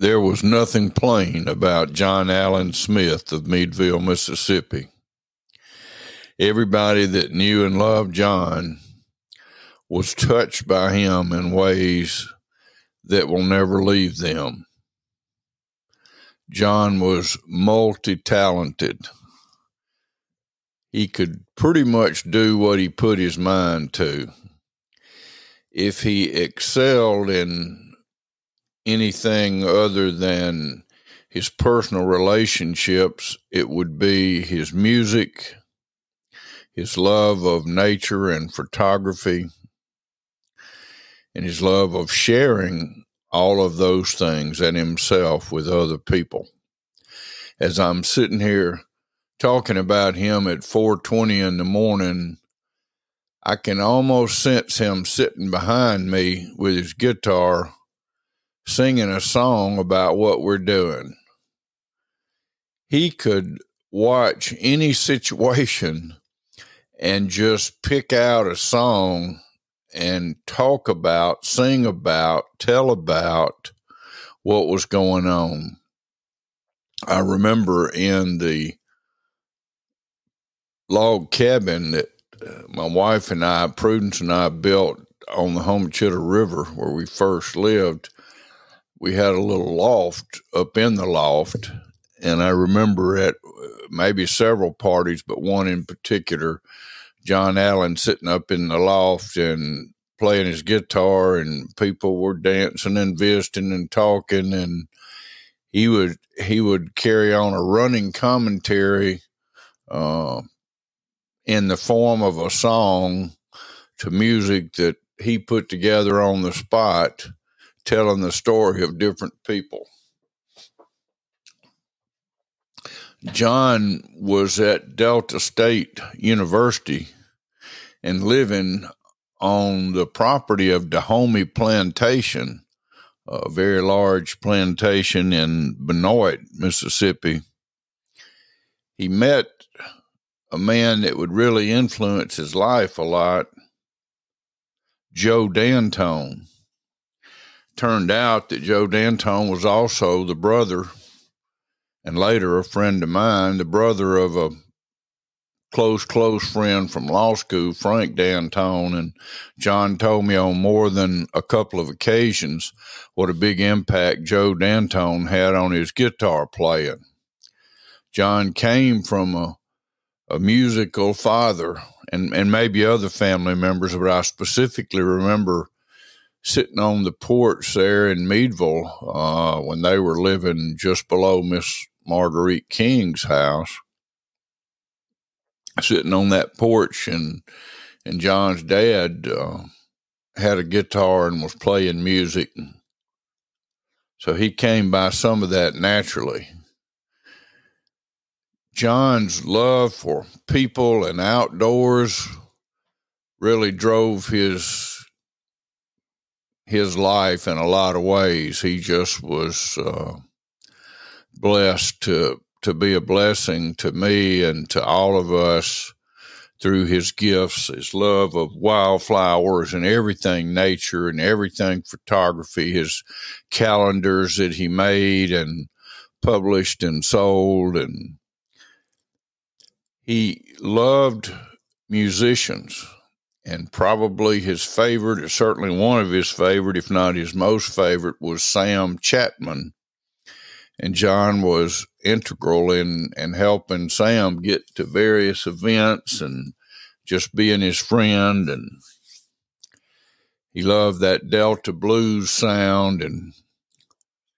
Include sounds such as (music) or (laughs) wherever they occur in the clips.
there was nothing plain about John Allen Smith of Meadville, Mississippi. Everybody that knew and loved John was touched by him in ways that will never leave them. John was multi talented. He could pretty much do what he put his mind to. If he excelled in anything other than his personal relationships, it would be his music, his love of nature and photography, and his love of sharing all of those things and himself with other people. As I'm sitting here talking about him at 4:20 in the morning, I can almost sense him sitting behind me with his guitar singing a song about what we're doing. He could watch any situation and just pick out a song and talk about, sing about, tell about what was going on. I remember in the log cabin that uh, my wife and I, Prudence and I, built on the Homochitto River where we first lived we had a little loft up in the loft. And I remember at maybe several parties, but one in particular, John Allen sitting up in the loft and playing his guitar, and people were dancing and visiting and talking. And he would he would carry on a running commentary uh, in the form of a song to music that he put together on the spot telling the story of different people. John was at Delta State University and living on the property of Dahomey Plantation, a very large plantation in Benoit, Mississippi. He met a man that would really influence his life a lot, Joe Dantone turned out that Joe Dantone was also the brother and later a friend of mine, the brother of a close, close friend from law school, Frank Dantone. And John told me on more than a couple of occasions what a big impact Joe Dantone had on his guitar playing. John came from a, a musical father and, and maybe other family members, but I specifically remember sitting on the porch there in Meadville uh, when they were living just below Miss Marguerite King's house. Sitting on that porch, and and John's dad uh, had a guitar and was playing music. So he came by some of that naturally. John's love for people and outdoors really drove his his life in a lot of ways. He just was uh, blessed to to be a blessing to me and to all of us through his gifts, his love of wildflowers and everything nature and everything photography, his calendars that he made and published and sold and he loved musicians and probably his favorite, or certainly one of his favorite, if not his most favorite, was Sam Chatmon. And John was integral in, in helping Sam get to various events and just being his friend. And he loved that Delta blues sound. And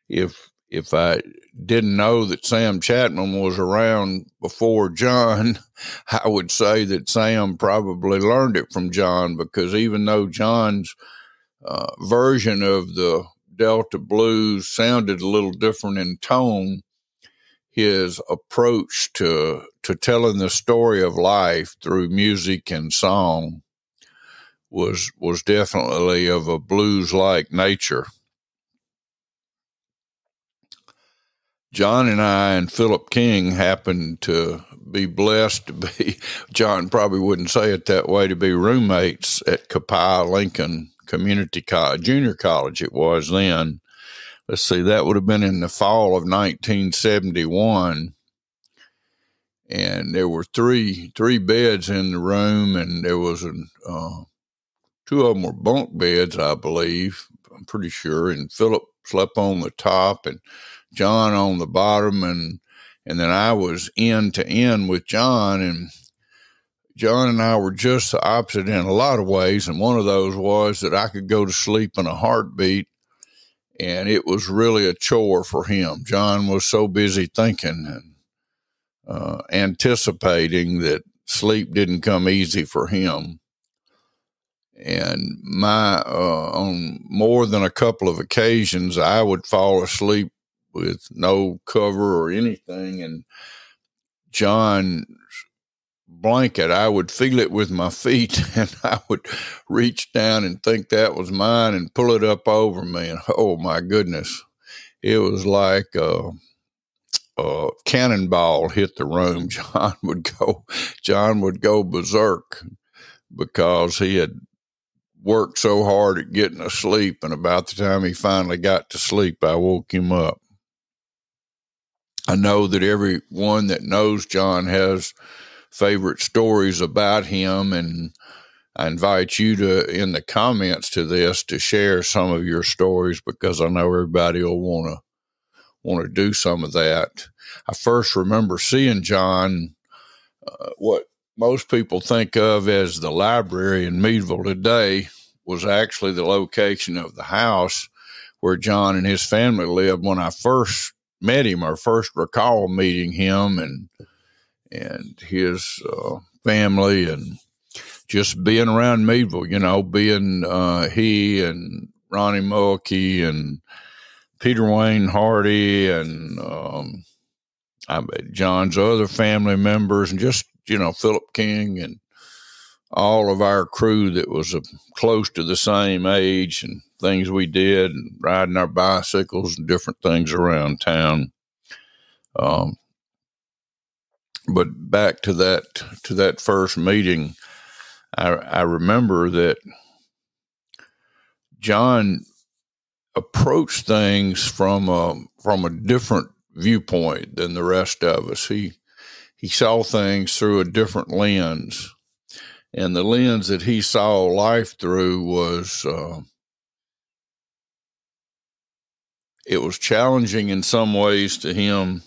if if I didn't know that Sam Chatmon was around before John, (laughs) I would say that Sam probably learned it from John because even though John's uh, version of the Delta blues sounded a little different in tone, his approach to to telling the story of life through music and song was was definitely of a blues like nature. John and I and Philip King happened to be blessed to be, (laughs) John probably wouldn't say it that way, to be roommates at Copiah Lincoln Community College, junior college it was then. let's see, that would have been in the fall of 1971. And there were three three beds in the room, and there was an uh, two of them were bunk beds, I believe. I'm pretty sure. And Philip slept on the top, and John on the bottom, and and then I was end to end with John, and John and I were just the opposite in a lot of ways. And one of those was that I could go to sleep in a heartbeat, and it was really a chore for him. John was so busy thinking and uh, anticipating that sleep didn't come easy for him. And my, uh, on more than a couple of occasions, I would fall asleep with no cover or anything. And John's blanket, I would feel it with my (laughs) feet and I would reach down and think that was mine and pull it up over me. And oh my goodness, it was like a, a cannonball hit the room. (laughs) John would go, John would go berserk because he had worked so hard at getting asleep. And about the time he finally got to sleep, I woke him up. I know that everyone that knows John has favorite stories about him and I invite you to in the comments to this to share some of your stories because I know everybody will want to want to do some of that. I first remember seeing John uh, what most people think of as the library in Meadville today was actually the location of the house where John and his family lived when I first met him or first recall meeting him and and his uh, family and just being around Meadville, you know, being uh, he and Ronnie Mulkey and Peter Wayne Hardy and um, John's other family members and just, you know, Philip King and all of our crew that was close to the same age and things we did and riding our bicycles and different things around town. Um, but back to that to that first meeting, I, I remember that John approached things from a from a different viewpoint than the rest of us. He he saw things through a different lens, and the lens that he saw life through was uh, it was challenging in some ways to him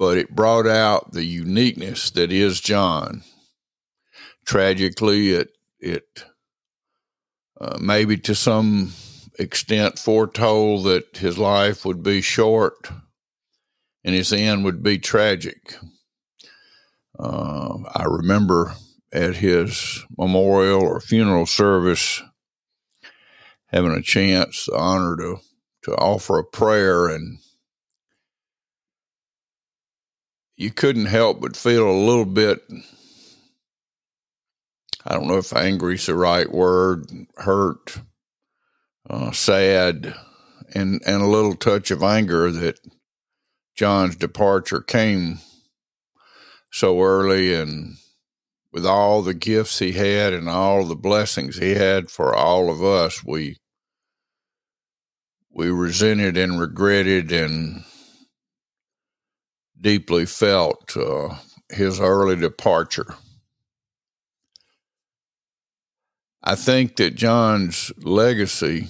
but it brought out the uniqueness that is John. Tragically, it it uh, maybe to some extent foretold that his life would be short and his end would be tragic. Uh, I remember at his memorial or funeral service having a chance, the honor to to offer a prayer and you couldn't help but feel a little bit I don't know if angry is the right word, hurt, uh, sad, and and a little touch of anger that John's departure came so early and with all the gifts he had and all the blessings he had for all of us, we we resented and regretted and deeply felt uh, his early departure. I think that John's legacy,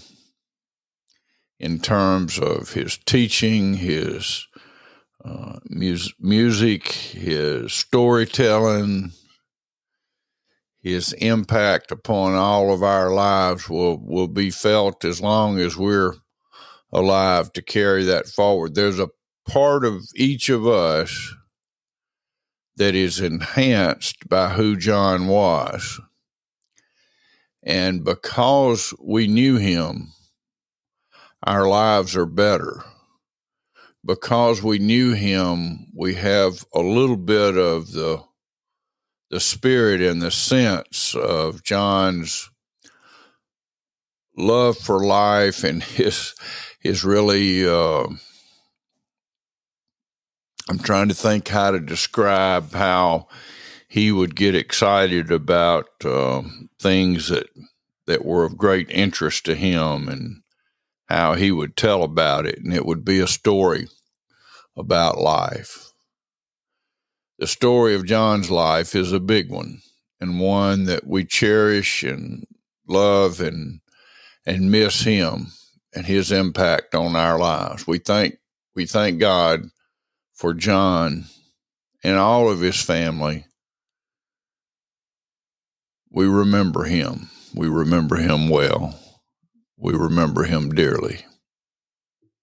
in terms of his teaching, his uh, mus- music, his storytelling, his impact upon all of our lives will, will be felt as long as we're alive to carry that forward. There's a part of each of us that is enhanced by who John was. And because we knew him, our lives are better. Because we knew him, we have a little bit of the the spirit and the sense of John's love for life and his his really uh, I'm trying to think how to describe how he would get excited about uh, things that that were of great interest to him, and how he would tell about it, and it would be a story about life. The story of John's life is a big one and one that we cherish and love and and miss him and his impact on our lives. We thank we thank God for John and all of his family. We remember him. We remember him well. We remember him dearly.